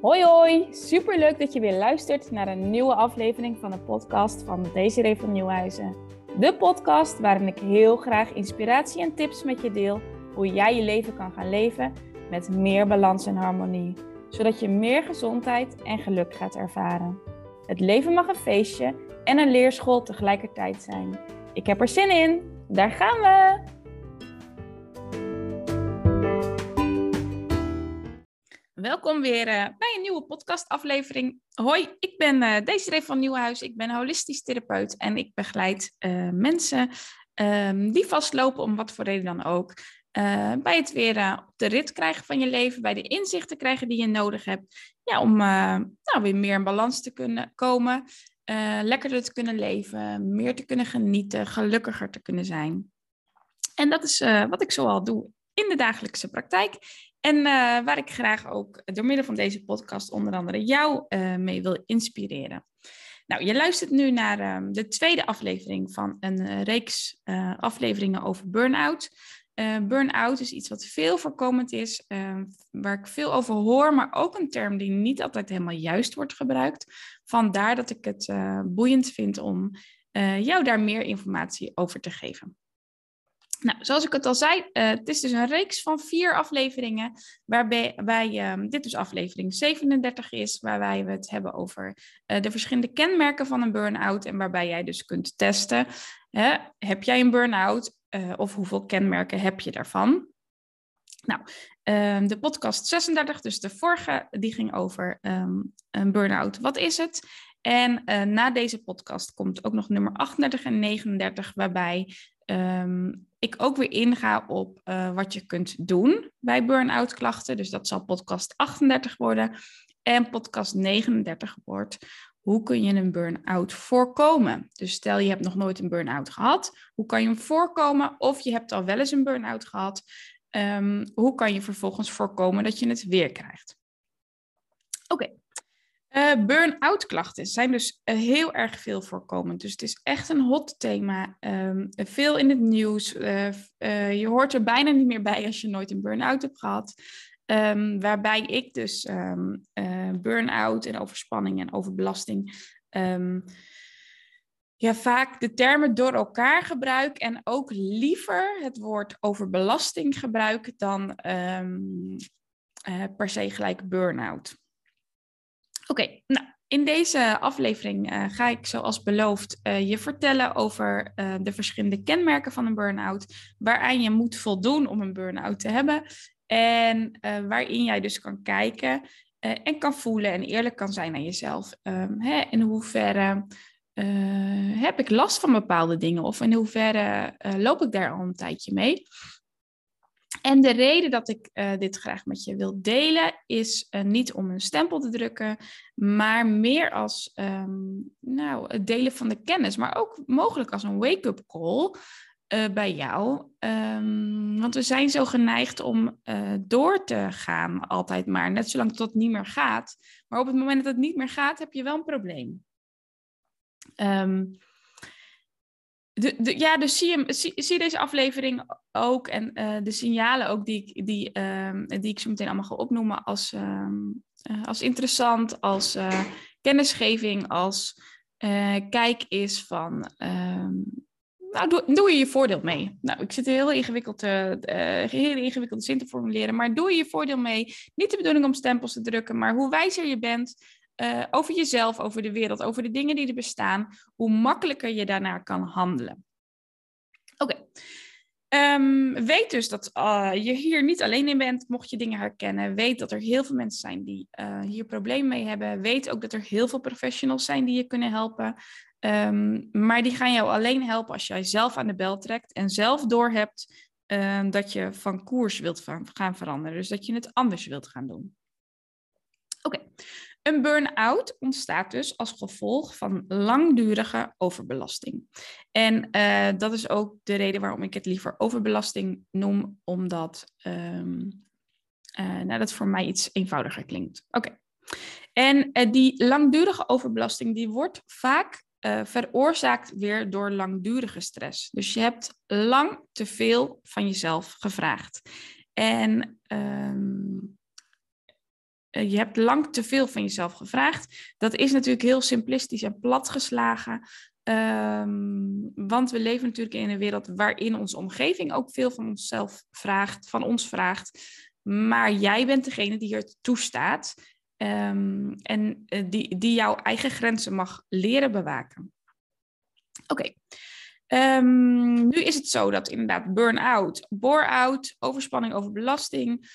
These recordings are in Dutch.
Hoi hoi, superleuk dat je weer luistert naar een nieuwe aflevering van de podcast van Desiree van Nieuwhuizen. De podcast waarin ik heel graag inspiratie en tips met je deel hoe jij je leven kan gaan leven met meer balans en harmonie, zodat je meer gezondheid en geluk gaat ervaren. Het leven mag een feestje en een leerschool tegelijkertijd zijn. Ik heb er zin in, daar gaan we! Welkom weer uh, bij een nieuwe podcastaflevering. Hoi, ik ben uh, Desiree van Nieuwhuis. Ik ben holistisch therapeut en ik begeleid uh, mensen um, die vastlopen om wat voor reden dan ook. bij het weer op de rit krijgen van je leven, bij de inzichten krijgen die je nodig hebt. Ja, om nou, weer meer in balans te kunnen komen, lekkerder te kunnen leven, meer te kunnen genieten, gelukkiger te kunnen zijn. En dat is wat ik zoal doe in de dagelijkse praktijk. En uh, waar ik graag ook door middel van deze podcast onder andere jou uh, mee wil inspireren. Nou, je luistert nu naar um, de tweede aflevering van een uh, reeks afleveringen over burn-out. burn-out is iets wat veel voorkomend is, waar ik veel over hoor, maar ook een term die niet altijd helemaal juist wordt gebruikt. Vandaar dat ik het boeiend vind om jou daar meer informatie over te geven. Nou, zoals ik het al zei, uh, het is dus een reeks van vier afleveringen, waarbij wij, um, dit dus aflevering 37 is, waarbij we het hebben over uh, de verschillende kenmerken van een burn-out en waarbij jij dus kunt testen, hè, heb jij een burn-out uh, of hoeveel kenmerken heb je daarvan? Nou, um, de podcast 36, dus de vorige, die ging over um, een burn-out. Wat is het? En na deze podcast komt ook nog nummer 38 en 39, waarbij ik ook weer inga op uh, wat je kunt doen bij burn-out klachten. Dus dat zal podcast 38 worden. En podcast 39 wordt hoe kun je een burn-out voorkomen? Dus stel je hebt nog nooit een burn-out gehad, hoe kan je hem voorkomen? Of je hebt al wel eens een burn-out gehad, um, hoe kan je vervolgens voorkomen dat je het weer krijgt? Oké, uh, Burn-out klachten zijn dus uh, heel erg veel voorkomend. Dus het is echt een hot thema. Um, veel in het nieuws. Uh, je hoort er bijna niet meer bij als je nooit een burn-out hebt gehad. Um, waarbij ik dus um, burn-out en overspanning en overbelasting ja, vaak de termen door elkaar gebruik en ook liever het woord overbelasting gebruik dan per se gelijk burn-out. Oké, nou, in deze aflevering uh, ga ik zoals beloofd uh, je vertellen over uh, de verschillende kenmerken van een burn-out, waaraan je moet voldoen om een burn-out te hebben en waarin jij dus kan kijken en kan voelen en eerlijk kan zijn aan jezelf. Um, hè, in hoeverre heb ik last van bepaalde dingen of in hoeverre loop ik daar al een tijdje mee? En de reden dat ik uh, dit graag met je wil delen is uh, niet om een stempel te drukken, maar meer als um, nou, het delen van de kennis, maar ook mogelijk als een wake-up call uh, bij jou. Um, want we zijn zo geneigd om door te gaan altijd maar, net zolang tot het niet meer gaat. Maar op het moment dat het niet meer gaat, heb je wel een probleem. Um, de, ja, dus zie, zie, deze aflevering ook en uh, de signalen ook die ik, die, um, die ik zo meteen allemaal ga opnoemen als, um, uh, als interessant, als uh, kennisgeving, als kijk is van, um, nou doe, je je voordeel mee. Nou, ik zit heel ingewikkeld, heel ingewikkelde zin te formuleren, maar doe je je voordeel mee. Niet de bedoeling om stempels te drukken, maar hoe wijzer je bent, uh, over jezelf, over de wereld, over de dingen die er bestaan, hoe makkelijker je daarnaar kan handelen. Oké. Um, ehm, weet dus dat uh, je hier niet alleen in bent, mocht je dingen herkennen. Weet dat er heel veel mensen zijn die uh, hier problemen mee hebben. Weet ook dat er heel veel professionals zijn die je kunnen helpen. Um, maar die gaan jou alleen helpen als jij zelf aan de bel trekt en zelf doorhebt uh, dat je van koers wilt gaan veranderen. Dus dat je het anders wilt gaan doen. Oké. Een burn-out ontstaat dus als gevolg van langdurige overbelasting. En uh, dat is ook de reden waarom ik het liever overbelasting noem, omdat um, nou, dat voor mij iets eenvoudiger klinkt. Oké. En uh, die langdurige overbelasting die wordt vaak veroorzaakt weer door langdurige stress. Dus je hebt lang te veel van jezelf gevraagd. En um, je hebt lang te veel van jezelf gevraagd. Dat is natuurlijk heel simplistisch en platgeslagen. Um, want we leven natuurlijk in een wereld waarin onze omgeving ook veel van onszelf vraagt, van ons vraagt. Maar jij bent degene die het toestaat um, en uh, die, die jouw eigen grenzen mag leren bewaken. Oké. Um, nu is het zo dat inderdaad burn-out, bore-out, overspanning, overbelasting,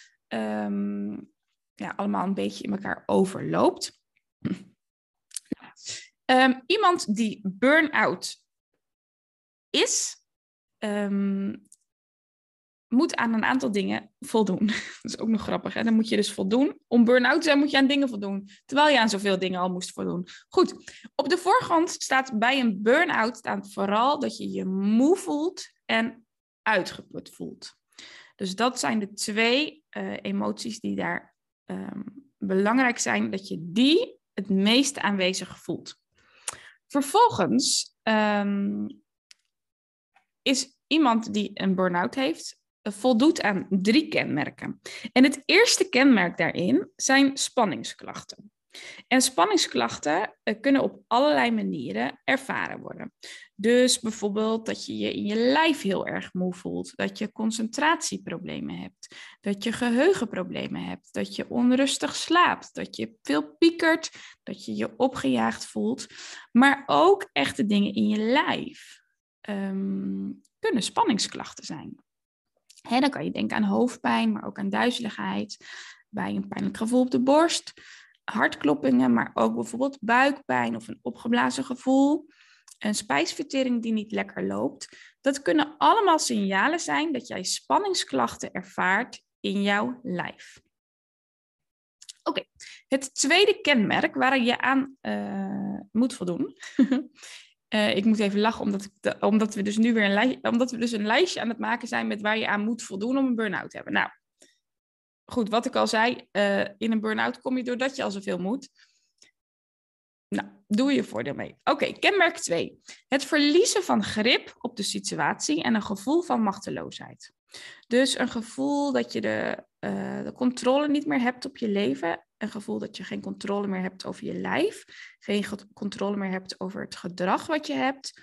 ja, allemaal een beetje in elkaar overloopt. Um, iemand die burn-out is, um, moet aan een aantal dingen voldoen. Dat is ook nog grappig. Hè? Dan moet je dus voldoen. Om burn-out te zijn moet je aan dingen voldoen. Terwijl je aan zoveel dingen al moest voldoen. Goed, op de voorgrond staat bij een burn-out vooral dat je je moe voelt en uitgeput voelt. Dus dat zijn de twee uh, emoties die daar um, belangrijk zijn. Dat je die het meest aanwezig voelt. Vervolgens um, is iemand die een burn-out heeft, eh, voldoet aan drie kenmerken. En het eerste kenmerk daarin zijn spanningsklachten. En spanningsklachten uh, kunnen op allerlei manieren ervaren worden. Dus bijvoorbeeld dat je je in je lijf heel erg moe voelt, dat je concentratieproblemen hebt, dat je geheugenproblemen hebt, dat je onrustig slaapt, dat je veel piekert, dat je je opgejaagd voelt, maar ook echte dingen in je lijf um, kunnen spanningsklachten zijn. Dan kan je denken aan hoofdpijn, maar ook aan duizeligheid, bij een pijnlijk gevoel op de borst, hartkloppingen, maar ook bijvoorbeeld buikpijn of een opgeblazen gevoel een spijsvertering die niet lekker loopt. Dat kunnen allemaal signalen zijn dat jij spanningsklachten ervaart in jouw lijf. Oké, het tweede kenmerk waar je aan uh, moet voldoen. uh, ik moet even lachen omdat, ik omdat we dus nu weer een, lijst, omdat we dus een lijstje aan het maken zijn met waar je aan moet voldoen om een burn-out te hebben. Nou, goed, wat ik al zei, uh, in een burn-out kom je doordat je al zoveel moet. Nou, doe je voordeel mee. Oké, kenmerk 2. Het verliezen van grip op de situatie en een gevoel van machteloosheid. Dus een gevoel dat je de, uh, de controle niet meer hebt op je leven. Een gevoel dat je geen controle meer hebt over je lijf. Geen controle meer hebt over het gedrag wat je hebt.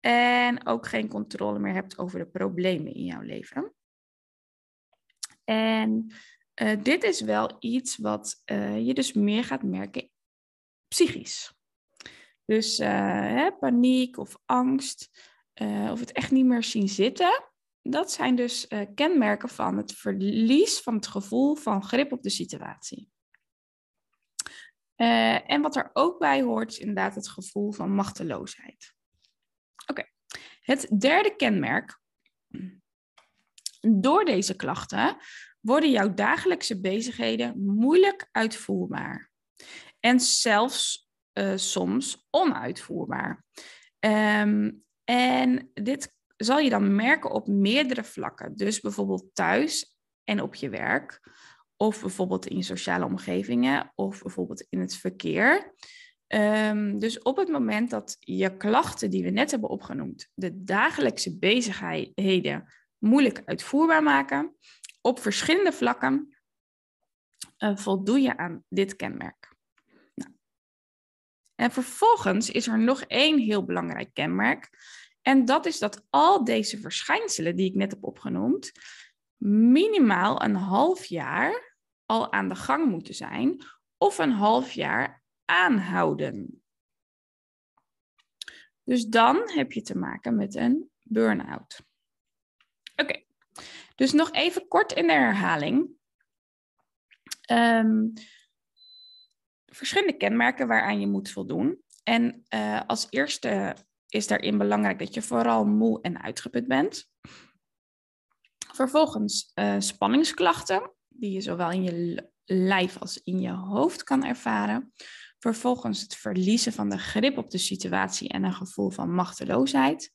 En ook geen controle meer hebt over de problemen in jouw leven. En uh, dit is wel iets wat uh, je dus meer gaat merken psychisch. Dus uh, hè, paniek of angst, of het echt niet meer zien zitten, dat zijn dus kenmerken van het verlies van het gevoel van grip op de situatie. en wat er ook bij hoort, is inderdaad het gevoel van machteloosheid. Oké, het derde kenmerk. Door deze klachten worden jouw dagelijkse bezigheden moeilijk uitvoerbaar en zelfs uh, soms onuitvoerbaar. Um, en dit zal je dan merken op meerdere vlakken. Dus bijvoorbeeld thuis en op je werk, of bijvoorbeeld in sociale omgevingen, of bijvoorbeeld in het verkeer. Um, dus op het moment dat je klachten die we net hebben opgenoemd, de dagelijkse bezigheden moeilijk uitvoerbaar maken, op verschillende vlakken uh, voldoe je aan dit kenmerk. En vervolgens is er nog één heel belangrijk kenmerk. En dat is dat al deze verschijnselen die ik net heb opgenoemd, minimaal een half jaar al aan de gang moeten zijn of een half jaar aanhouden. Dus dan heb je te maken met een burn-out. Dus nog even kort in de herhaling. Um, verschillende kenmerken waaraan je moet voldoen. En uh, als eerste is daarin belangrijk dat je vooral moe en uitgeput bent. Vervolgens uh, spanningsklachten, die je zowel in je lijf als in je hoofd kan ervaren. Vervolgens het verliezen van de grip op de situatie en een gevoel van machteloosheid.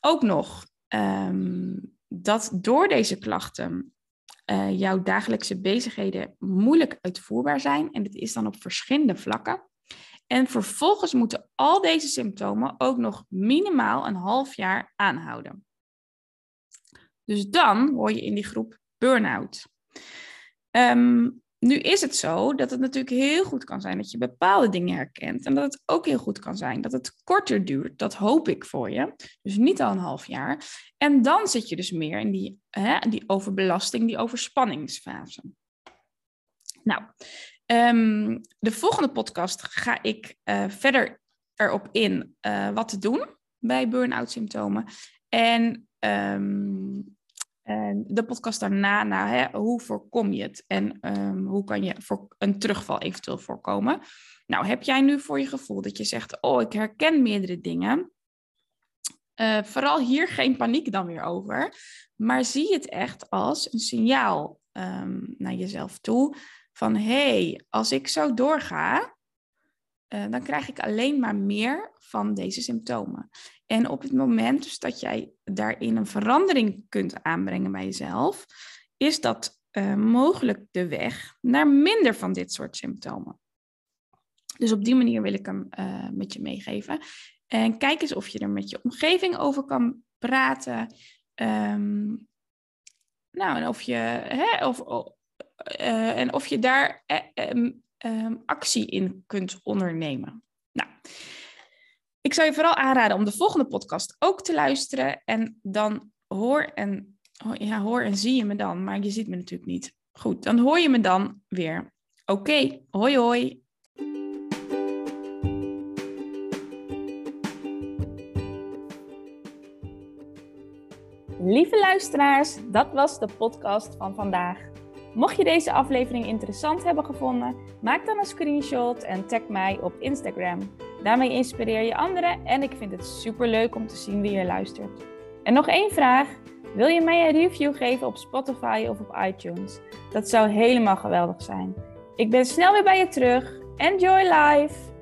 Ook nog um, dat door deze klachten uh, jouw dagelijkse bezigheden moeilijk uitvoerbaar zijn. En dit is dan op verschillende vlakken. En vervolgens moeten al deze symptomen ook nog minimaal een half jaar aanhouden. Dus dan hoor je in die groep burn-out. Ehm, nu is het zo dat het natuurlijk heel goed kan zijn dat je bepaalde dingen herkent. En dat het ook heel goed kan zijn dat het korter duurt. Dat hoop ik voor je. Dus niet al een half jaar. En dan zit je dus meer in die, hè, die overbelasting, die overspanningsfase. Nou, um, de volgende podcast ga ik uh, verder erop in uh, wat te doen bij burn-out symptomen. En um, en de podcast daarna, nou, hè, hoe voorkom je het en um, hoe kan je voor een terugval eventueel voorkomen? Nou, heb jij nu voor je gevoel dat je zegt, oh, ik herken meerdere dingen. Uh, vooral hier geen paniek dan weer over, maar zie het echt als een signaal um, naar jezelf toe van, hey, als ik zo doorga, uh, dan krijg ik alleen maar meer van deze symptomen. En op het moment dus dat jij daarin een verandering kunt aanbrengen bij jezelf, is dat uh, mogelijk de weg naar minder van dit soort symptomen. Dus op die manier wil ik hem uh, met je meegeven. En kijk eens of je er met je omgeving over kan praten. Um, nou, en of je, hè, of, uh, en of je daar um, um, actie in kunt ondernemen. Nou, ik zou je vooral aanraden om de volgende podcast ook te luisteren. En dan hoor en, ja, hoor en zie je me dan, maar je ziet me natuurlijk niet. Goed, dan hoor je me dan weer. Oké, hoi hoi. Lieve luisteraars, dat was de podcast van vandaag. Mocht je deze aflevering interessant hebben gevonden, maak dan een screenshot en tag mij op Instagram. Daarmee inspireer je anderen en ik vind het super leuk om te zien wie je luistert. En nog één vraag. Wil je mij een review geven op Spotify of op iTunes? Dat zou helemaal geweldig zijn. Ik ben snel weer bij je terug. Enjoy life!